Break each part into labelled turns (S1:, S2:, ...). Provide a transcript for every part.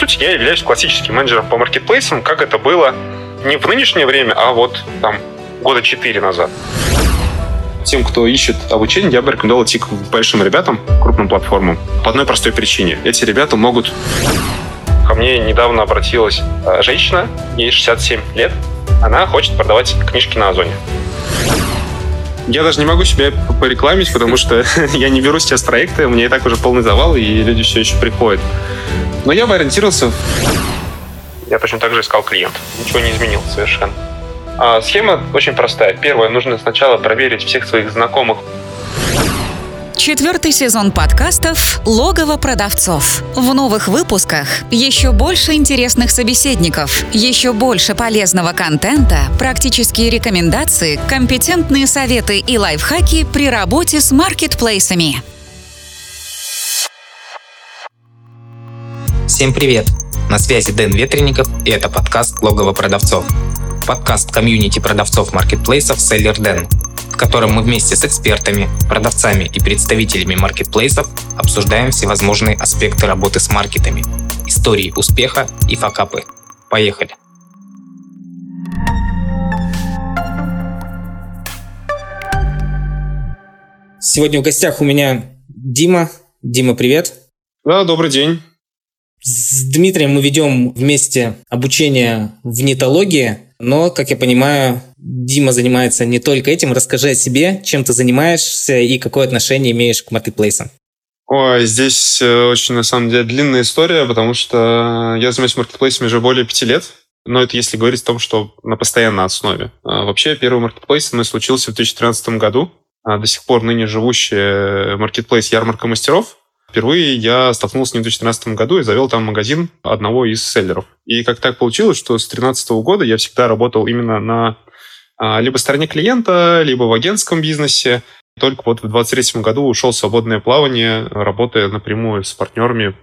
S1: сути, я являюсь классическим менеджером по маркетплейсам, как это было не в нынешнее время, а вот там года четыре назад. Тем, кто ищет обучение, я бы рекомендовал идти к большим ребятам, крупным платформам. По одной простой причине. Эти ребята могут... Ко мне недавно обратилась э, женщина, ей 67 лет. Она хочет продавать книжки на Озоне. Я даже не могу себя порекламить, потому что я не беру сейчас проекты, у меня и так уже полный завал, и люди все еще приходят. Но я бы ориентировался... Я точно так же искал клиент. Ничего не изменил совершенно. А схема очень простая. Первое, нужно сначала проверить всех своих знакомых.
S2: Четвертый сезон подкастов «Логово продавцов». В новых выпусках еще больше интересных собеседников, еще больше полезного контента, практические рекомендации, компетентные советы и лайфхаки при работе с маркетплейсами.
S3: Всем привет! На связи Дэн Ветренников, и это подкаст «Логово продавцов». Подкаст комьюнити продавцов маркетплейсов Seller Den, в котором мы вместе с экспертами, продавцами и представителями маркетплейсов обсуждаем всевозможные аспекты работы с маркетами, истории успеха и факапы. Поехали! Сегодня в гостях у меня Дима. Дима, привет.
S1: Да, добрый день.
S3: С Дмитрием мы ведем вместе обучение в нетологии, но, как я понимаю, Дима занимается не только этим. Расскажи о себе, чем ты занимаешься и какое отношение имеешь к маркетплейсам.
S1: Ой, здесь э, очень, на самом деле, длинная история, потому что я занимаюсь маркетплейсами уже более пяти лет. Но это если говорить о том, что на постоянной основе. А вообще, первый маркетплейс у нас случился в 2013 году. А до сих пор ныне живущий маркетплейс «Ярмарка мастеров», Впервые я столкнулся с ним в 2013 году и завел там магазин одного из селлеров. И как так получилось, что с 2013 года я всегда работал именно на а, либо стороне клиента, либо в агентском бизнесе. Только вот в 2023 году ушел в свободное плавание, работая напрямую с партнерами,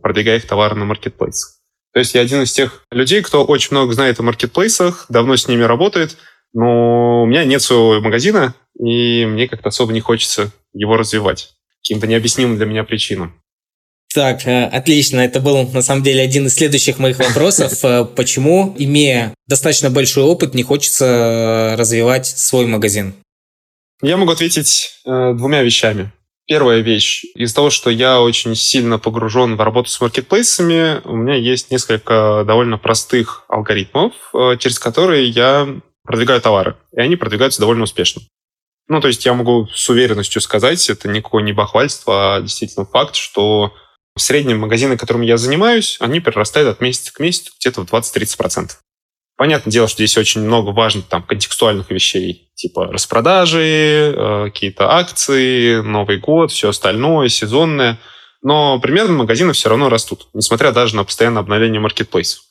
S1: продвигая их товары на маркетплейсах. То есть я один из тех людей, кто очень много знает о маркетплейсах, давно с ними работает, но у меня нет своего магазина, и мне как-то особо не хочется его развивать каким-то необъяснимым для меня причинам.
S3: Так, э, отлично. Это был, на самом деле, один из следующих моих вопросов. Э, почему, имея достаточно большой опыт, не хочется э, развивать свой магазин?
S1: Я могу ответить э, двумя вещами. Первая вещь. Из-за того, что я очень сильно погружен в работу с маркетплейсами, у меня есть несколько довольно простых алгоритмов, э, через которые я продвигаю товары. И они продвигаются довольно успешно. Ну, то есть я могу с уверенностью сказать, это никакое не бахвальство, а действительно факт, что в среднем магазины, которыми я занимаюсь, они прирастают от месяца к месяцу где-то в 20-30%. Понятное дело, что здесь очень много важных там контекстуальных вещей, типа распродажи, э, какие-то акции, Новый год, все остальное, сезонное. Но примерно магазины все равно растут, несмотря даже на постоянное обновление маркетплейсов.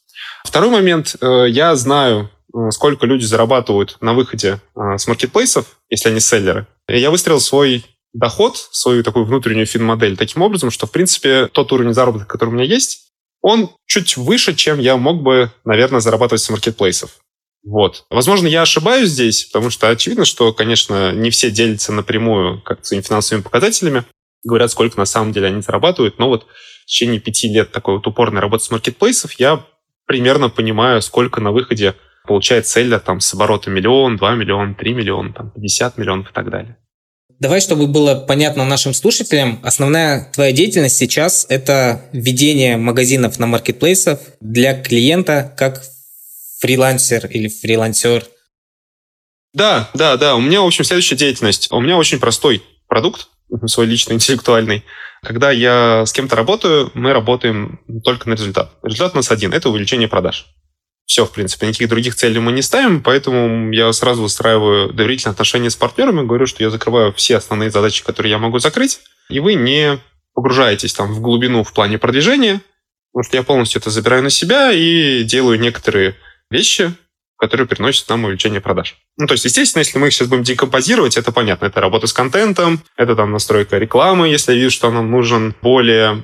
S1: Второй момент. Э, я знаю сколько люди зарабатывают на выходе э, с маркетплейсов, если они селлеры. И я выстроил свой доход, свою такую внутреннюю фин-модель таким образом, что, в принципе, тот уровень заработка, который у меня есть, он чуть выше, чем я мог бы, наверное, зарабатывать с маркетплейсов. Вот. Возможно, я ошибаюсь здесь, потому что очевидно, что, конечно, не все делятся напрямую как своими финансовыми показателями, говорят, сколько на самом деле они зарабатывают, но вот в течение пяти лет такой вот упорной работы с маркетплейсов я примерно понимаю, сколько на выходе получает селлер там с оборота миллион, два миллиона, три миллиона, там 50 миллионов и так далее.
S3: Давай, чтобы было понятно нашим слушателям, основная твоя деятельность сейчас – это ведение магазинов на маркетплейсах для клиента как фрилансер или фрилансер.
S1: Да, да, да. У меня, в общем, следующая деятельность. У меня очень простой продукт, свой личный, интеллектуальный. Когда я с кем-то работаю, мы работаем только на результат. Результат у нас один – это увеличение продаж. Все, в принципе, никаких других целей мы не ставим, поэтому я сразу выстраиваю доверительные отношения с партнерами, говорю, что я закрываю все основные задачи, которые я могу закрыть, и вы не погружаетесь там в глубину в плане продвижения, потому что я полностью это забираю на себя и делаю некоторые вещи, которые приносят нам увеличение продаж. Ну, то есть, естественно, если мы их сейчас будем декомпозировать, это понятно. Это работа с контентом, это там настройка рекламы, если я вижу, что нам нужен более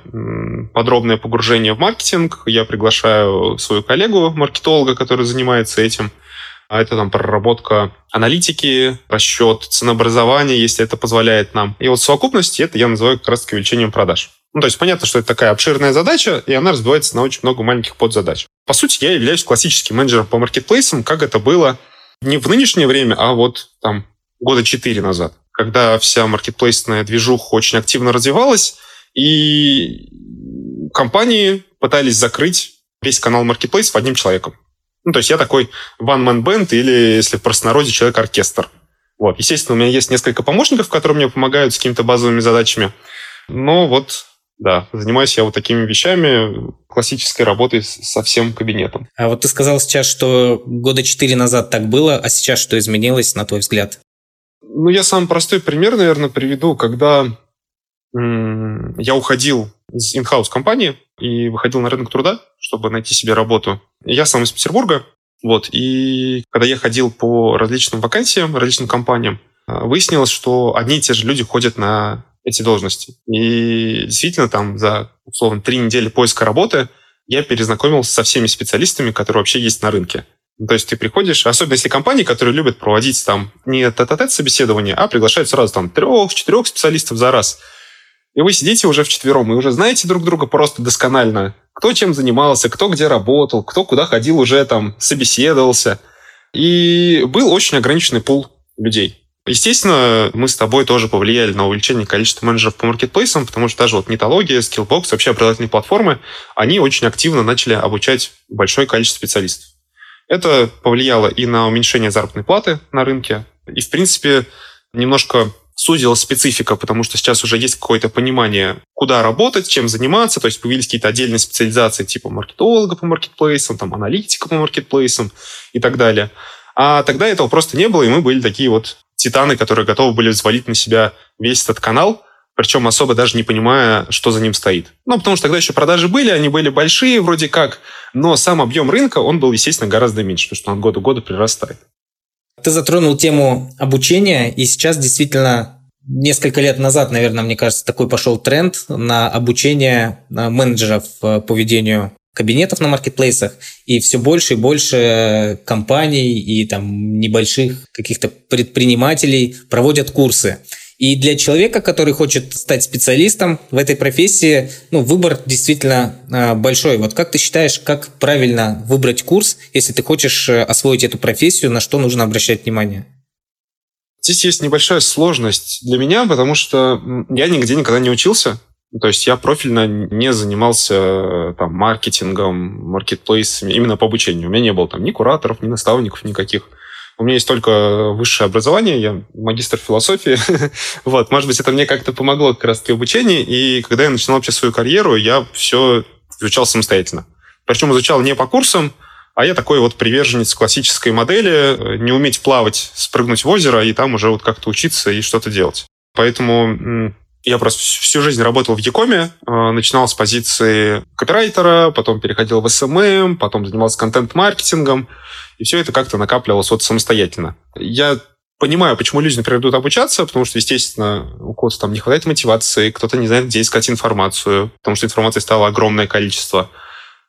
S1: подробное погружение в маркетинг. Я приглашаю свою коллегу, маркетолога, который занимается этим. А это там проработка аналитики, расчет ценообразования, если это позволяет нам. И вот в совокупности это я называю как раз-таки увеличением продаж. Ну, то есть понятно, что это такая обширная задача, и она разбивается на очень много маленьких подзадач. По сути, я являюсь классическим менеджером по маркетплейсам, как это было не в нынешнее время, а вот там года четыре назад, когда вся маркетплейсная движуха очень активно развивалась, и компании пытались закрыть весь канал маркетплейсов одним человеком. Ну, то есть я такой one-man band или, если в простонародье, человек-оркестр. Вот. Естественно, у меня есть несколько помощников, которые мне помогают с какими-то базовыми задачами. Но вот, да, занимаюсь я вот такими вещами, классической работой со всем кабинетом.
S4: А вот ты сказал сейчас, что года четыре назад так было, а сейчас что изменилось, на твой взгляд?
S1: Ну, я самый простой пример, наверное, приведу, когда я уходил из инхаус компании и выходил на рынок труда, чтобы найти себе работу. Я сам из Петербурга, вот, и когда я ходил по различным вакансиям, различным компаниям, а, выяснилось, что одни и те же люди ходят на эти должности. И действительно там за, условно, три недели поиска работы я перезнакомился со всеми специалистами, которые вообще есть на рынке. То есть ты приходишь, особенно если компании, которые любят проводить там не тет-а-тет собеседование, а приглашают сразу там трех-четырех специалистов за раз. И вы сидите уже вчетвером, и уже знаете друг друга просто досконально. Кто чем занимался, кто где работал, кто куда ходил уже там, собеседовался. И был очень ограниченный пул людей. Естественно, мы с тобой тоже повлияли на увеличение количества менеджеров по маркетплейсам, потому что даже вот Нетология, Skillbox, вообще образовательные платформы, они очень активно начали обучать большое количество специалистов. Это повлияло и на уменьшение заработной платы на рынке, и, в принципе, немножко сузилась специфика, потому что сейчас уже есть какое-то понимание, куда работать, чем заниматься, то есть появились какие-то отдельные специализации типа маркетолога по маркетплейсам, там, аналитика по маркетплейсам и так далее. А тогда этого просто не было, и мы были такие вот титаны, которые готовы были взвалить на себя весь этот канал, причем особо даже не понимая, что за ним стоит. Ну, потому что тогда еще продажи были, они были большие вроде как, но сам объем рынка, он был, естественно, гораздо меньше, потому что он от года к году прирастает.
S4: Ты затронул тему обучения, и сейчас действительно несколько лет назад, наверное, мне кажется, такой пошел тренд на обучение менеджеров э, по ведению кабинетов на маркетплейсах, и все больше и больше компаний и там небольших каких-то предпринимателей проводят курсы. И для человека, который хочет стать специалистом в этой профессии, ну, выбор действительно э, большой. Вот как ты считаешь, как правильно выбрать курс, если ты хочешь э, освоить эту профессию, на что нужно обращать внимание?
S1: Здесь есть небольшая сложность для меня, потому что я нигде никогда не учился. То есть я профильно не занимался э, там, маркетингом, маркетплейсами, именно по обучению. У меня не было там ни кураторов, ни наставников никаких. У меня есть только высшее образование, я магистр философии. вот, может быть, это мне как-то помогло как раз-таки в обучении. И когда я начинал вообще свою карьеру, я все изучал самостоятельно. Причем изучал не по курсам, а я такой вот приверженец классической модели, не уметь плавать, спрыгнуть в озеро и там уже вот как-то учиться и что-то делать. Поэтому я просто всю жизнь работал в e-com е, э, начинал с позиции копирайтера, потом переходил в SMM, потом занимался контент-маркетингом. И все это как-то накапливалось вот самостоятельно. Я понимаю, почему люди, например, идут обучаться, потому что, естественно, у кого-то там не хватает мотивации, кто-то не знает, где искать информацию, потому что информации стало огромное количество.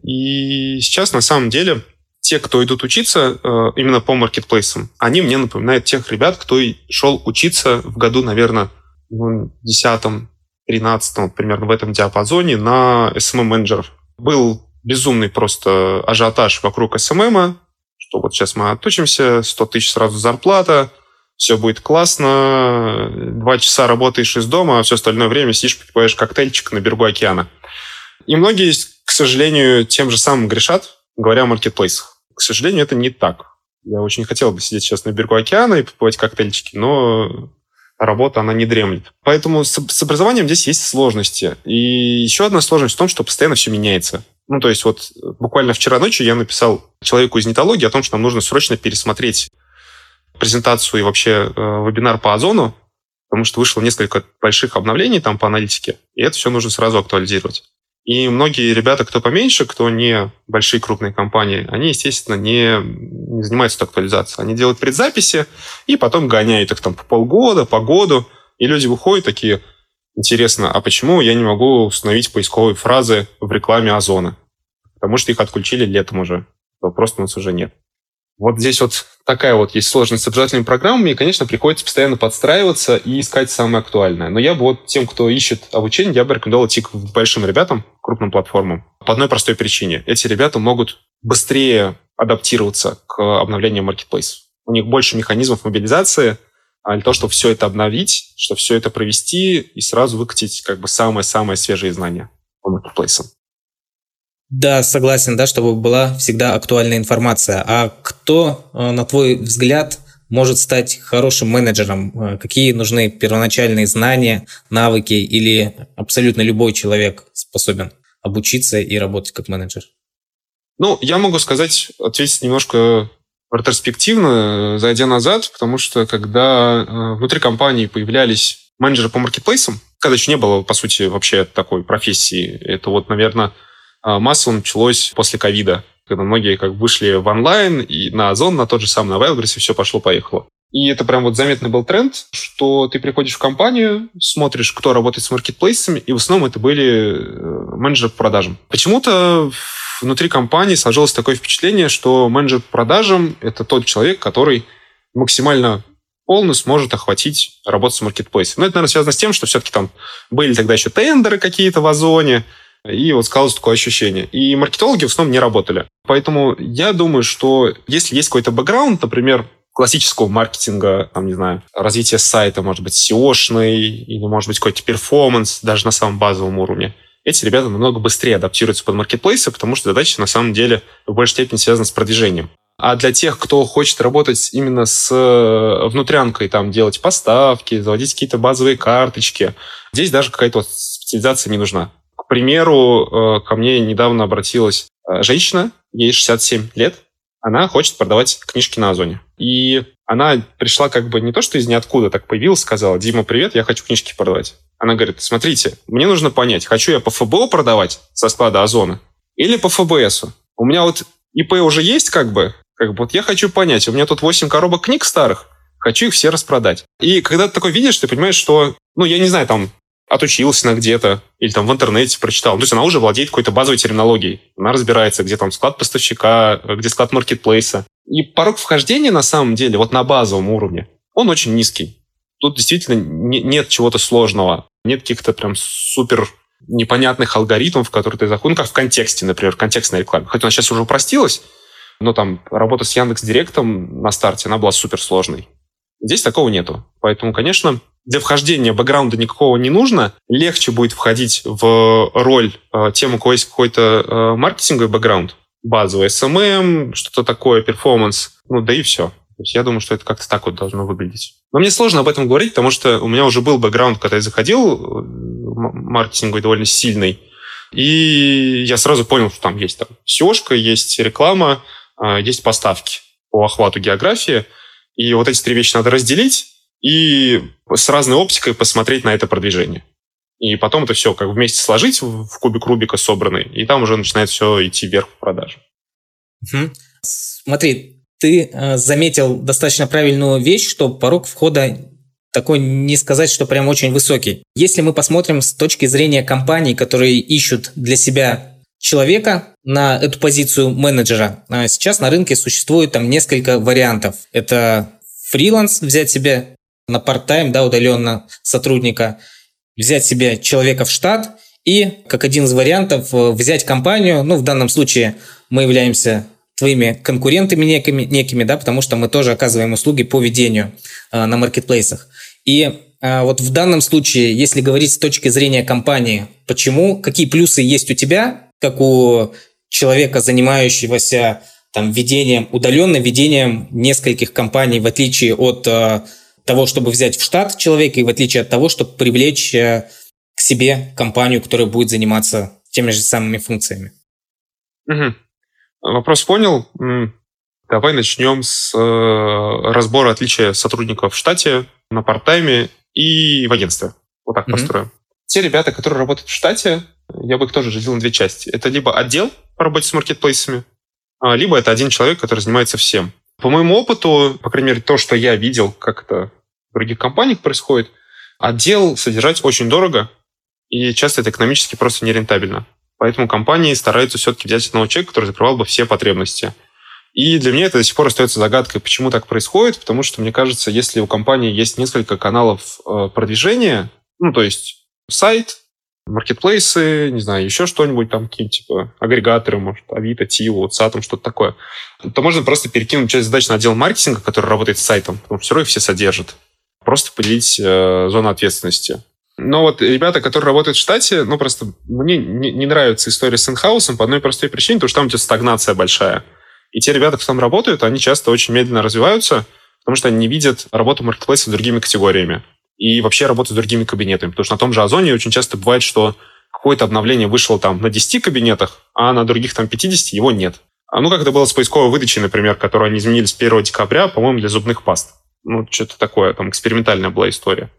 S1: И сейчас, на самом деле, те, кто идут учиться э, именно по маркетплейсам, они мне напоминают тех ребят, кто шел учиться в году, наверное, ну, 10 13 примерно в этом диапазоне на SMM-менеджеров. Был безумный просто ажиотаж вокруг SMM, что вот сейчас мы отучимся, 100 тысяч сразу зарплата, все будет классно, два часа работаешь из дома, а все остальное время сидишь, попиваешь коктейльчик на берегу океана. И многие, к сожалению, тем же самым грешат, говоря о маркетплейсах. К сожалению, это не так. Я очень хотел бы сидеть сейчас на берегу океана и попивать коктейльчики, но работа, она не дремлет. Поэтому с, с образованием здесь есть сложности. И еще одна сложность в том, что постоянно все меняется. Ну, то есть вот буквально вчера ночью я написал человеку из нетологии о том, что нам нужно срочно пересмотреть презентацию и вообще э, вебинар по Озону, потому что вышло несколько больших обновлений там по аналитике, и это все нужно сразу актуализировать. И многие ребята, кто поменьше, кто не большие крупные компании, они, естественно, не, не занимаются актуализацией. Они делают предзаписи и потом гоняют их там по полгода, по году. И люди выходят такие, Интересно, а почему я не могу установить поисковые фразы в рекламе Озона? Потому что их отключили летом уже. Просто у нас уже нет. Вот здесь вот такая вот есть сложность с образовательными программами, и, конечно, приходится постоянно подстраиваться и искать самое актуальное. Но я бы вот тем, кто ищет обучение, я бы рекомендовал идти к большим ребятам, крупным платформам, по одной простой причине. Эти ребята могут быстрее адаптироваться к обновлению маркетплейса. У них больше механизмов мобилизации а для того, чтобы все это обновить, чтобы все это провести и сразу выкатить как бы самые-самые свежие знания по маркетплейсам.
S3: Да, согласен, да, чтобы была всегда актуальная информация. А кто, э, на твой взгляд, может стать хорошим менеджером? Э, какие нужны первоначальные знания, навыки или абсолютно любой человек способен обучиться и работать как менеджер?
S1: Ну, я могу сказать, ответить немножко ретроспективно, зайдя назад, потому что когда э, внутри компании появлялись менеджеры по маркетплейсам, когда еще не было, по сути, вообще такой профессии, это вот, наверное, массово началось после ковида, когда многие как вышли в онлайн и на Озон, на тот же самый, на Wildberries, и все пошло-поехало. И это прям вот заметный был тренд, что ты приходишь в компанию, смотришь, кто работает с маркетплейсами, и в основном это были э, менеджеры по продажам. Почему-то внутри компании сложилось такое впечатление, что менеджер по продажам — это тот человек, который максимально полностью сможет охватить работу с маркетплейсом. Но это, наверное, связано с тем, что все-таки там были тогда еще тендеры какие-то в Озоне, и вот сказалось такое ощущение. И маркетологи в основном не работали. Поэтому я думаю, что если есть какой-то бэкграунд, например, классического маркетинга, там, не знаю, развития сайта, может быть, SEO-шный, или, может быть, какой-то перформанс, даже на самом базовом уровне, эти ребята намного быстрее адаптируются под маркетплейсы, потому что задача на самом деле в большей степени связана с продвижением. А для тех, кто хочет работать именно с э, внутрянкой, там, делать поставки, заводить какие-то базовые карточки, здесь даже какая-то специализация не нужна примеру, э, ко мне недавно обратилась э, женщина, ей 67 лет, она хочет продавать книжки на Озоне. И она пришла как бы не то, что из ниоткуда так появилась, сказала, Дима, привет, я хочу книжки продавать. Она говорит, смотрите, мне нужно понять, хочу я по ФБО продавать со склада Озона или по ФБСу. У меня вот ИП уже есть как бы, как бы вот я хочу понять, у меня тут 8 коробок книг старых, хочу их все распродать. И когда ты такой видишь, ты понимаешь, что, ну, я не знаю, там, отучился на где-то или там в интернете прочитал. То есть она уже владеет какой-то базовой терминологией. Она разбирается, где там склад поставщика, где склад маркетплейса. И порог вхождения на самом деле вот на базовом уровне, он очень низкий. Тут действительно не, нет чего-то сложного. Нет каких-то прям супер непонятных алгоритмов, в которые ты заходишь. Ну, как в контексте, например, в контекстной рекламе. Хоть она сейчас уже упростилась, но там работа с Яндекс Директом на старте, она была супер сложной. Здесь такого нету. Поэтому, конечно, для вхождения бэкграунда никакого не нужно. Легче будет входить в роль э, тем, у кого есть какой-то э, маркетинговый бэкграунд, базовый SMM, что-то такое, перформанс, ну да и все. То есть я думаю, что это как-то так вот должно выглядеть. Но мне сложно об этом говорить, потому что у меня уже был бэкграунд, когда я заходил, э, маркетинговый довольно сильный, и я сразу понял, что там есть там seo есть реклама, э, есть поставки по охвату географии, и вот эти три вещи надо разделить, и с разной оптикой посмотреть на это продвижение. И потом это все как вместе сложить в кубик Рубика собранный, и там уже начинает все идти вверх в продаже.
S3: Угу. Смотри, ты э, заметил достаточно правильную вещь, что порог входа такой не сказать, что прям очень высокий. Если мы посмотрим с точки зрения компаний, которые ищут для себя человека на эту позицию менеджера, а сейчас на рынке существует там несколько вариантов. Это фриланс взять себе на парт-тайм, да, удаленно сотрудника, взять себе человека в штат и, как один из вариантов, э, взять компанию, ну, в данном случае мы являемся твоими конкурентами некими, некими да, потому что мы тоже оказываем услуги по ведению э, на маркетплейсах. И э, вот в данном случае, если говорить с точки зрения компании, почему, какие плюсы есть у тебя, как у человека, занимающегося там ведением, удаленным ведением нескольких компаний, в отличие от э, того, чтобы взять в штат человека, и в отличие от того, чтобы привлечь э, к себе компанию, которая будет заниматься теми же самыми функциями.
S1: Угу. Вопрос понял. Давай начнем с э, разбора отличия сотрудников в штате, на парт-тайме и в агентстве. Вот так угу. построим. Те ребята, которые работают в штате, я бы их тоже разделил на две части. Это либо отдел по работе с маркетплейсами, а, либо это один человек, который занимается всем. По моему опыту, по крайней мере, то, что я видел, как это в других компаниях происходит, отдел содержать очень дорого, и часто это экономически просто нерентабельно. Поэтому компании стараются все-таки взять одного человека, который закрывал бы все потребности. И для меня это до сих пор остается загадкой, почему так происходит, потому что, мне кажется, если у компании есть несколько каналов э, продвижения, ну, то есть сайт, маркетплейсы, не знаю, еще что-нибудь там, какие-то типа агрегаторы, может, Авито, Тио, Сатом, что-то такое, то можно просто перекинуть часть задач на отдел маркетинга, который работает с сайтом, потому что все равно их все содержат. Просто поделить э, зону ответственности. Но вот ребята, которые работают в штате, ну, просто мне не, не нравится история с инхаусом по одной простой причине, потому что там идет стагнация большая. И те ребята, кто там работают, они часто очень медленно развиваются, потому что они не видят работу маркетплейса другими категориями и вообще работу с другими кабинетами. Потому что на том же Озоне очень часто бывает, что какое-то обновление вышло там на 10 кабинетах, а на других там 50 его нет. А ну, как это было с поисковой выдачей, например, которую они изменили с 1 декабря, по-моему, для зубных паст. Ну, что-то такое, там экспериментальная была история.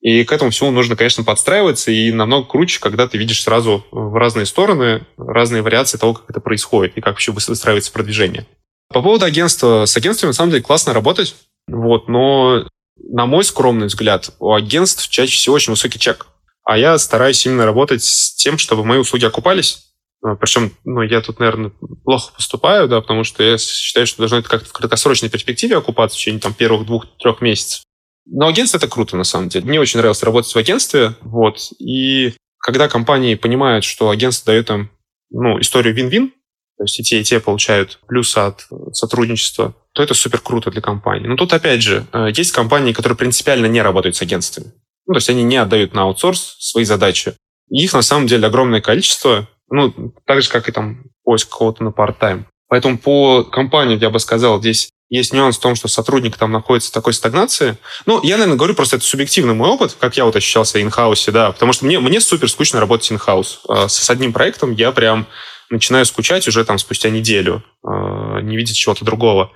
S1: И к этому всему нужно, конечно, подстраиваться, и намного круче, когда ты видишь сразу в разные стороны, разные вариации того, как это происходит, и как вообще выстраивается продвижение. По поводу агентства. С агентствами, на самом деле, классно работать, вот, но на мой скромный взгляд, у агентств чаще всего очень высокий чек. А я стараюсь именно работать с тем, чтобы мои услуги окупались. А, Причем, ну, я тут, наверное, плохо поступаю, да, потому что я считаю, что должно это как-то в краткосрочной перспективе окупаться в течение там первых двух-трех месяцев. Но агентство это круто, на самом деле. Мне очень нравилось работать в агентстве, вот. И когда компании понимают, что агентство дает им, ну, историю вин-вин, то есть и те, и те получают плюсы от сотрудничества, то это супер круто для компании. Но тут, опять же, э, есть компании, которые принципиально не работают с агентствами. Ну, то есть они не отдают на аутсорс свои задачи. Их, на самом деле, огромное количество, ну, так же, как и там поиск кого-то на part-time. Поэтому по компаниям, я бы сказал, здесь есть нюанс в том, что сотрудник там находится в такой стагнации. Ну, я, наверное, говорю просто это субъективный мой опыт, как я вот ощущался инхаусе, да, потому что мне, мне супер скучно работать инхаус. С одним проектом я прям начинаю скучать уже там спустя неделю, э, не видеть чего-то другого.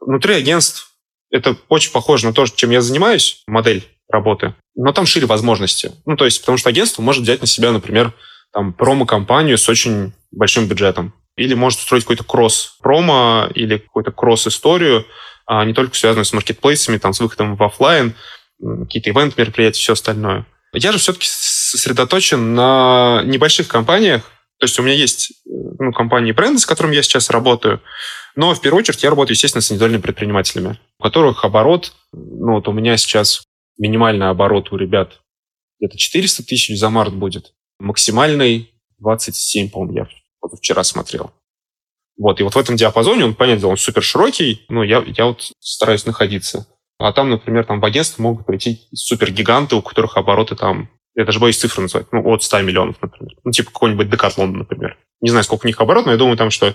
S1: Внутри агентств это очень похоже на то, чем я занимаюсь, модель работы, но там шире возможности. Ну, то есть, потому что агентство может взять на себя, например, там, промо-компанию с очень большим бюджетом. Или может устроить какой-то кросс-промо или какую-то кросс-историю, а не только связанную с маркетплейсами, там, с выходом в офлайн, какие-то ивент-мероприятия, все остальное. Я же все-таки сосредоточен на небольших компаниях, то есть у меня есть ну, компании бренды, с которыми я сейчас работаю, но в первую очередь я работаю, естественно, с индивидуальными предпринимателями, у которых оборот, ну вот у меня сейчас минимальный оборот у ребят где-то 400 тысяч за март будет, максимальный 27, по-моему, я вчера смотрел. Вот, и вот в этом диапазоне, он, понятно, он супер широкий, но я, я вот стараюсь находиться. А там, например, там в агентство могут прийти супергиганты, у которых обороты там я даже боюсь цифры назвать, ну, от 100 миллионов, например. Ну, типа какой-нибудь Декатлон, например. Не знаю, сколько у них оборот, но я думаю, там, что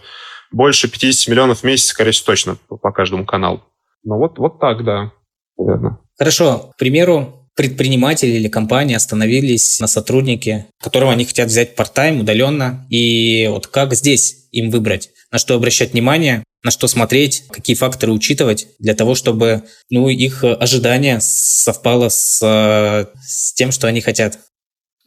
S1: больше 50 миллионов в месяц, скорее всего, точно по каждому каналу. Ну, вот, вот так, да, наверное.
S3: Хорошо. К примеру, предприниматели или компания остановились на сотруднике, которого они хотят взять part-time, удаленно. И вот как здесь им выбрать? На что обращать внимание? на что смотреть, какие факторы учитывать для того, чтобы ну, их ожидание совпало с, с тем, что они хотят.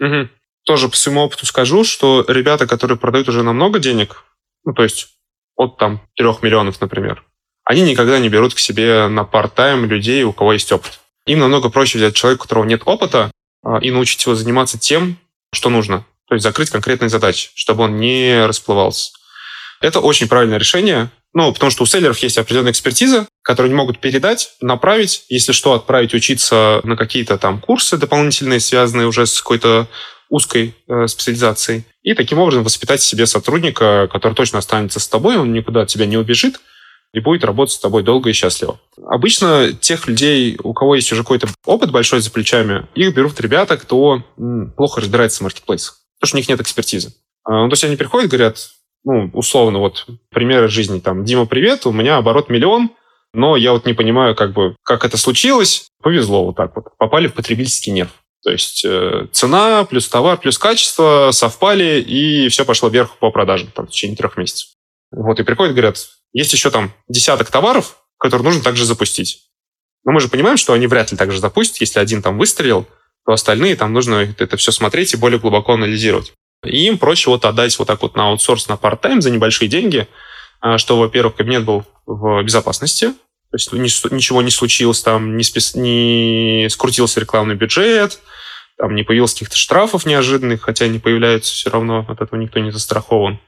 S1: Угу. Тоже по своему опыту скажу, что ребята, которые продают уже намного денег, ну, то есть от там 3 миллионов, например, они никогда не берут к себе на part-time людей, у кого есть опыт. Им намного проще взять человека, у которого нет опыта, а, и научить его заниматься тем, что нужно. То есть закрыть конкретные задачи, чтобы он не расплывался. Это очень правильное решение, ну, потому что у селлеров есть определенная экспертиза, которую они могут передать, направить, если что, отправить учиться на какие-то там курсы дополнительные, связанные уже с какой-то узкой э, специализацией. И таким образом воспитать себе сотрудника, который точно останется с тобой, он никуда от тебя не убежит и будет работать с тобой долго и счастливо. Обычно тех людей, у кого есть уже какой-то опыт большой за плечами, их берут ребята, кто плохо разбирается в маркетплейсах, потому что у них нет экспертизы. А, ну, то есть они приходят, говорят, ну, условно, вот примеры жизни, там, Дима, привет, у меня оборот миллион, но я вот не понимаю, как бы, как это случилось. Повезло вот так вот. Попали в потребительский нерв. То есть э, цена плюс товар плюс качество совпали, и все пошло вверх по продажам там, в течение трех месяцев. Вот, и приходят, говорят, есть еще там десяток товаров, которые нужно также запустить. Но мы же понимаем, что они вряд ли также запустят. Если один там выстрелил, то остальные там нужно это все смотреть и более глубоко анализировать. И им проще вот отдать вот так вот на аутсорс, на part-time за небольшие деньги, а, что, во-первых, кабинет был в безопасности, то есть ничего не случилось, там не, спис... не скрутился рекламный бюджет, там не появилось каких-то штрафов неожиданных, хотя они появляются все равно, от этого никто не застрахован.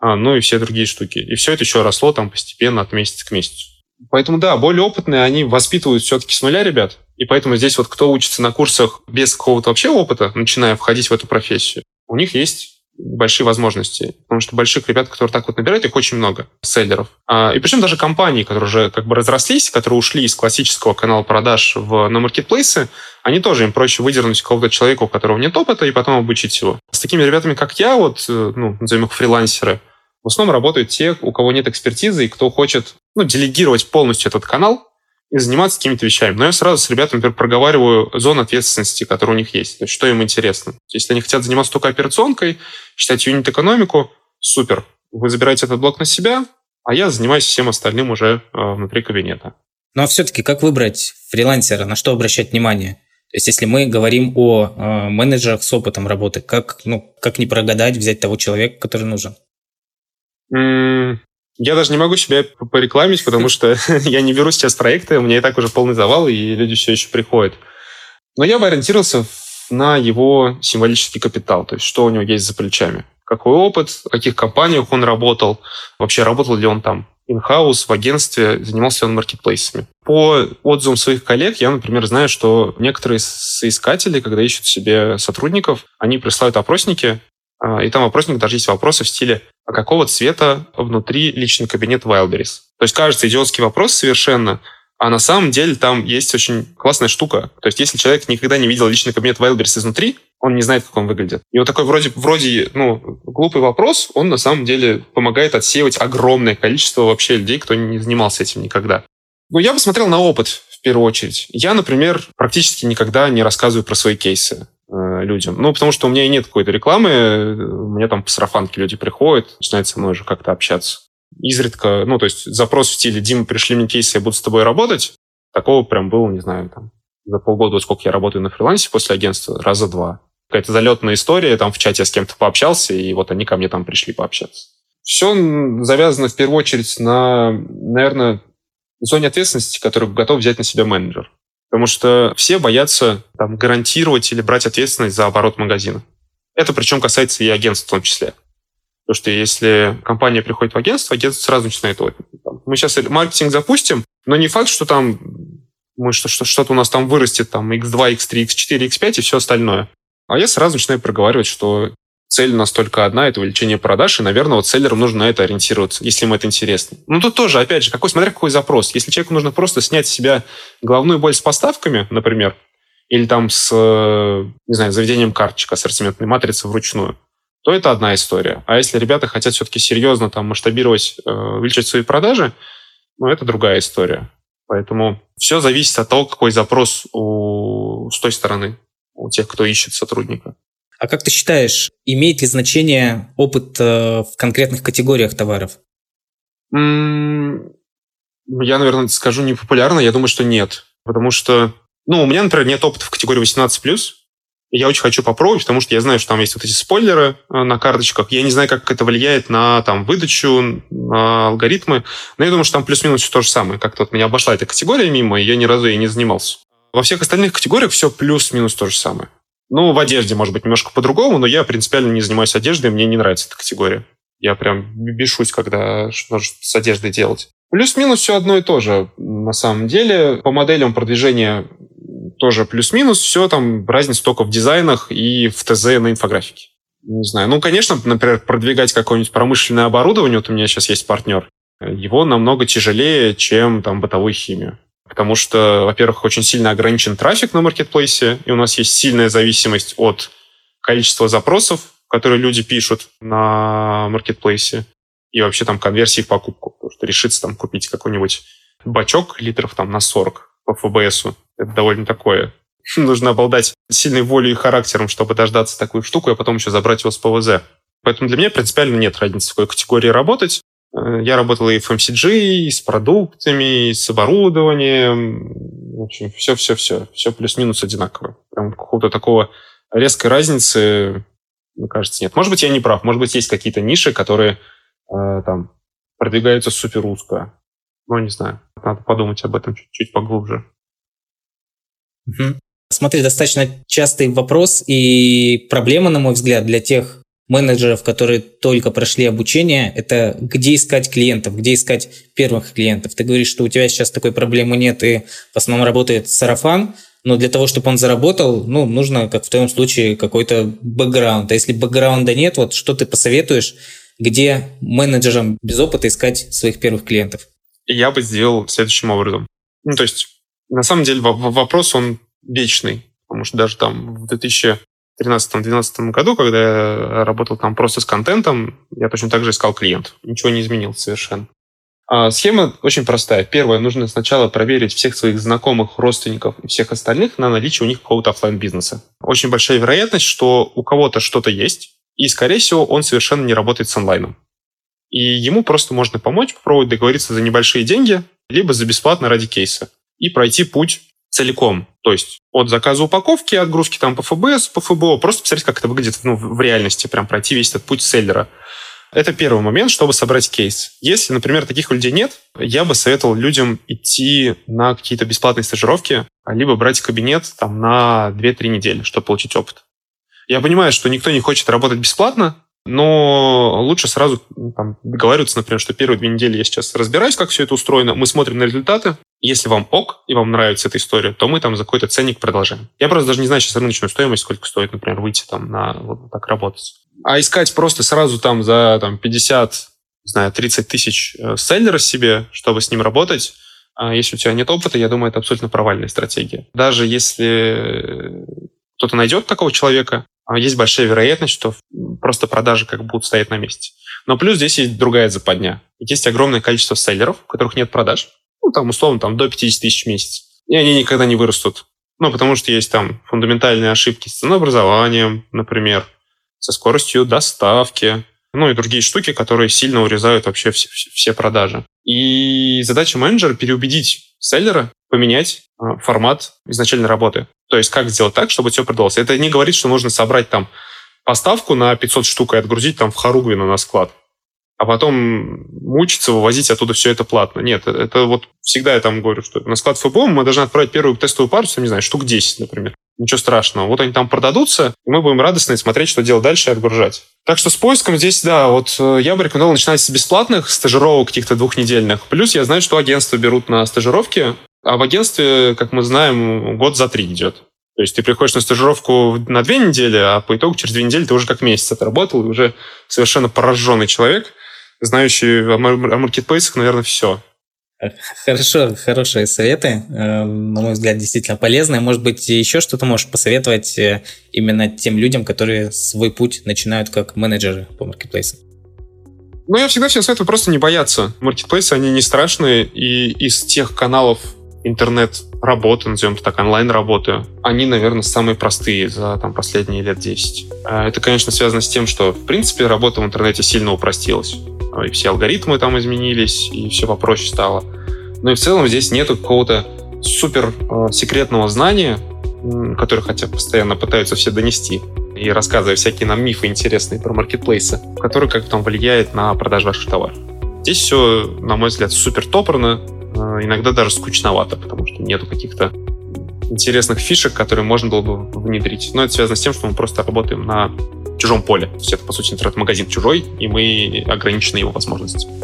S1: А, ну и все другие штуки. И все это еще росло там постепенно от месяца к месяцу. Поэтому, да, более опытные, они воспитывают все-таки с нуля ребят. И поэтому здесь вот кто учится на курсах без какого-то вообще опыта, начиная входить в эту профессию, у них есть большие возможности. Потому что больших ребят, которые так вот набирают, их очень много, селлеров. А, и причем даже компании, которые уже как бы разрослись, которые ушли из классического канала продаж в, на маркетплейсы, они тоже, им проще выдернуть какого-то человека, у которого нет опыта, и потом обучить его. С такими ребятами, как я, вот, э, ну, назовем их фрилансеры, в основном работают те, у кого нет экспертизы и кто хочет ну, делегировать полностью этот канал и заниматься какими-то вещами. Но я сразу с ребятами, например, проговариваю зону ответственности, которая у них есть, то есть что им интересно. Если они хотят заниматься только операционкой, считать юнит-экономику, супер. Вы забираете этот блок на себя, а я занимаюсь всем остальным уже э, внутри кабинета.
S3: Ну а все-таки как выбрать фрилансера, на что обращать внимание? То есть если мы говорим о э, менеджерах с опытом работы, как, ну, как не прогадать, взять того человека, который нужен?
S1: Я даже не могу себя порекламить, потому что я не беру сейчас проекты, у меня и так уже полный завал, и люди все еще приходят. Но я бы ориентировался на его символический капитал, то есть что у него есть за плечами. Какой опыт, в каких компаниях он работал, вообще работал ли он там in-house, в агентстве, занимался он маркетплейсами. По отзывам своих коллег, я, например, знаю, что некоторые соискатели, когда ищут себе сотрудников, они присылают опросники, а, и там опросник даже есть вопросы в стиле «А какого цвета внутри личный кабинет Wildberries?» То есть кажется идиотский вопрос совершенно, а на самом деле там есть очень классная штука. То есть если человек никогда не видел личный кабинет Wildberries изнутри, он не знает, как он выглядит. И вот такой вроде, вроде ну, глупый вопрос, он на самом деле помогает отсеивать огромное количество вообще людей, кто не занимался этим никогда. Ну, я бы смотрел на опыт в первую очередь. Я, например, практически никогда не рассказываю про свои кейсы. Людям. Ну, потому что у меня и нет какой-то рекламы, у меня там по сарафанке люди приходят, начинают со мной уже как-то общаться. Изредка, ну, то есть запрос в стиле «Дима, пришли мне кейсы, я буду с тобой работать», такого прям было, не знаю, там, за полгода, сколько я работаю на фрилансе после агентства, раза два. Какая-то залетная история, там в чате я с кем-то пообщался, и вот они ко мне там пришли пообщаться. Все завязано в первую очередь на, наверное, зоне ответственности, которую готов взять на себя менеджер. Потому что все боятся там, гарантировать или брать ответственность за оборот магазина. Это причем касается и агентств в том числе. Потому что если компания приходит в агентство, агентство сразу начинает, вот, мы сейчас маркетинг запустим, но не факт, что там мы что, что, что-то у нас там вырастет, там x2, x3, x4, x5 и все остальное. А я сразу начинаю проговаривать, что цель у нас только одна, это увеличение продаж, и, наверное, вот селлерам нужно на это ориентироваться, если им это интересно. Ну, тут тоже, опять же, какой, смотря какой запрос. Если человеку нужно просто снять с себя головную боль с поставками, например, или там с, не знаю, заведением карточек ассортиментной матрицы вручную, то это одна история. А если ребята хотят все-таки серьезно там масштабировать, э, увеличить свои продажи, ну, это другая история. Поэтому все зависит от того, какой запрос у, с той стороны, у тех, кто ищет сотрудника.
S3: А как ты считаешь, имеет ли значение опыт э, в конкретных категориях товаров?
S1: Я, наверное, скажу непопулярно. Я думаю, что нет. Потому что, ну, у меня, например, нет опыта в категории 18+. И я очень хочу попробовать, потому что я знаю, что там есть вот эти спойлеры э, на карточках. Я не знаю, как это влияет на там, выдачу, на алгоритмы. Но я думаю, что там плюс-минус все то же самое. Как-то вот меня обошла эта категория мимо, и я ни разу ей не занимался. Во всех остальных категориях все плюс-минус то же самое. Ну, в одежде, может быть, немножко по-другому, но я принципиально не занимаюсь одеждой, мне не нравится эта категория. Я прям бешусь, когда что с одеждой делать. Плюс-минус все одно и то же, на самом деле. По моделям продвижения тоже плюс-минус. Все там разница только в дизайнах и в ТЗ на инфографике. Не знаю. Ну, конечно, например, продвигать какое-нибудь промышленное оборудование, вот у меня сейчас есть партнер, его намного тяжелее, чем там бытовую химию потому что, во-первых, очень сильно ограничен трафик на маркетплейсе, и у нас есть сильная зависимость от количества запросов, которые люди пишут на маркетплейсе, и вообще там конверсии в покупку, потому что решиться там купить какой-нибудь бачок литров там на 40 по ФБСу, это довольно такое. Нужно обладать сильной волей и характером, чтобы дождаться такую штуку, а потом еще забрать его с ПВЗ. Поэтому для меня принципиально нет разницы, в какой категории работать. Э, я работал и в FMCG, и с продуктами, и с оборудованием. В общем, все-все-все. Все плюс-минус одинаково. Прям какого-то такого резкой разницы, мне кажется, нет. Может быть, я не прав. Может быть, есть какие-то ниши, которые э, там продвигаются супер узко. Ну, не знаю. Надо подумать об этом чуть-чуть поглубже.
S3: Угу. Смотри, достаточно частый вопрос и проблема, на мой взгляд, для тех менеджеров, которые только прошли обучение, это где искать клиентов, где искать первых клиентов. Ты говоришь, что у тебя сейчас такой проблемы нет, и в основном работает сарафан, но для того, чтобы он заработал, ну, нужно, как в твоем случае, какой-то бэкграунд. А если бэкграунда нет, вот что ты посоветуешь, где менеджерам без опыта искать своих первых клиентов?
S1: Я бы сделал следующим образом. Ну, то есть, на самом деле, вопрос, он вечный. Потому что даже там в 2013-2012 году, когда я работал там просто с контентом, я точно так же искал клиент. Ничего не изменилось совершенно. А схема очень простая. Первое, нужно сначала проверить всех своих знакомых, родственников и всех остальных на наличие у них какого-то офлайн бизнеса Очень большая вероятность, что у кого-то что-то есть, и, скорее всего, он совершенно не работает с онлайном. И ему просто можно помочь, попробовать договориться за небольшие деньги, либо за бесплатно ради кейса, и пройти путь целиком. То есть от заказа упаковки, отгрузки там по ФБС, по ФБО, просто посмотреть, как это выглядит ну, в реальности, прям пройти весь этот путь селлера. Это первый момент, чтобы собрать кейс. Если, например, таких людей нет, я бы советовал людям идти на какие-то бесплатные стажировки, либо брать кабинет там на 2-3 недели, чтобы получить опыт. Я понимаю, что никто не хочет работать бесплатно, но лучше сразу ну, там, договариваться, например, что первые две недели я сейчас разбираюсь, как все это устроено, мы смотрим на результаты, если вам ок и вам нравится эта история, то мы там за какой-то ценник продолжаем. Я просто даже не знаю сейчас рыночную стоимость, сколько стоит, например, выйти там на вот так работать. А искать просто сразу там за там, 50, не знаю, 30 тысяч э, селлера себе, чтобы с ним работать, а если у тебя нет опыта, я думаю, это абсолютно провальная стратегия. Даже если кто-то найдет такого человека, есть большая вероятность, что просто продажи как будут стоять на месте. Но плюс здесь есть другая западня. Есть огромное количество селлеров, у которых нет продаж. Ну, там, условно, там, до 50 тысяч в месяц. И они никогда не вырастут. Ну, потому что есть там фундаментальные ошибки с ценообразованием, например, со скоростью доставки, ну и другие штуки, которые сильно урезают вообще все, все продажи. И задача менеджера переубедить селлера поменять э, формат изначальной работы. То есть как сделать так, чтобы все продалось. Это не говорит, что нужно собрать там поставку на 500 штук и отгрузить там в Харугвину на склад, а потом мучиться, вывозить оттуда все это платно. Нет, э, это вот всегда я там говорю, что на склад ФБО мы должны отправить первую тестовую пару, не знаю, штук 10, например. Ничего страшного. Вот они там продадутся, и мы будем радостно смотреть, что делать дальше и отгружать. Так что с поиском здесь, да, вот э, я бы рекомендовал начинать с бесплатных стажировок каких-то двухнедельных. Плюс я знаю, что агентства берут на стажировки, а в агентстве, как мы знаем, год за три идет. То есть ты приходишь на стажировку на две недели, а по итогу через две недели ты уже как месяц отработал, и уже совершенно пораженный человек, знающий о маркетплейсах, наверное, все.
S3: Хорошо, хорошие советы, э, на мой взгляд, действительно полезные. Может быть, еще что-то можешь посоветовать э, именно тем людям, которые свой путь начинают как менеджеры по маркетплейсам?
S1: Ну, я всегда всем советую просто не бояться. Маркетплейсы, они не страшные, и из тех каналов интернет-работы, назовем это так, онлайн-работы, они, наверное, самые простые за там, последние лет 10. Э, это, конечно, связано с тем, что, в принципе, работа в интернете сильно упростилась и все алгоритмы там изменились, и все попроще стало. Но и в целом здесь нету какого-то супер э, секретного знания, которое хотя постоянно пытаются все донести, и рассказывая всякие нам мифы интересные про маркетплейсы, которые как там влияет на продажу ваших товаров. Здесь все, на мой взгляд, супер топорно, э, иногда даже скучновато, потому что нету каких-то интересных фишек, которые можно было бы внедрить. Но это связано с тем, что мы просто работаем на чужом поле. То есть это, по сути, интернет-магазин чужой, и мы ограничены его возможностями.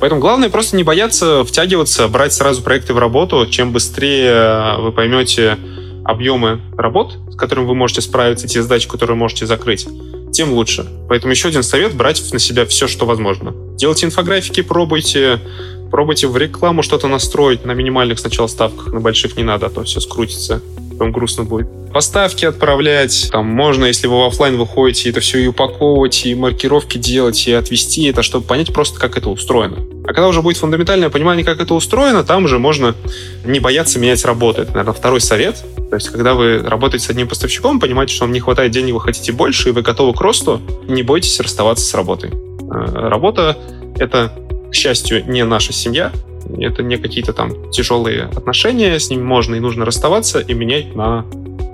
S1: Поэтому главное просто не бояться втягиваться, брать сразу проекты в работу. Чем быстрее вы поймете объемы работ, с которыми вы можете справиться, те задачи, которые вы можете закрыть, тем лучше. Поэтому еще один совет — брать на себя все, что возможно. Делайте инфографики, пробуйте, пробуйте в рекламу что-то настроить на минимальных сначала ставках, на больших не надо, а то все скрутится потом грустно будет. Поставки отправлять, там можно, если вы в офлайн выходите, это все и упаковывать, и маркировки делать, и отвести это, чтобы понять просто, как это устроено. А когда уже будет фундаментальное понимание, как это устроено, там уже можно не бояться менять работу. Это, наверное, второй совет. То есть, когда вы работаете с одним поставщиком, понимаете, что вам не хватает денег, вы хотите больше, и вы готовы к росту, не бойтесь расставаться с работой. Э, работа — это, к счастью, не наша семья, это не какие-то там тяжелые отношения, с ними можно и нужно расставаться и менять на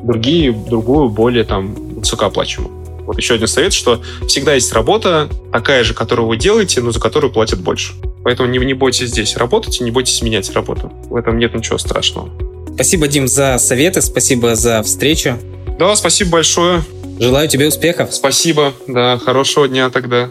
S1: другие, другую, более там высокооплачиваемую. Вот еще один совет, что всегда есть работа, такая же, которую вы делаете, но за которую платят больше. Поэтому не, не бойтесь здесь работать и не бойтесь менять работу. В этом нет ничего страшного.
S3: Спасибо, Дим, за советы, спасибо за встречу.
S1: Да, спасибо большое.
S3: Желаю тебе успехов.
S1: Спасибо, да, хорошего дня тогда.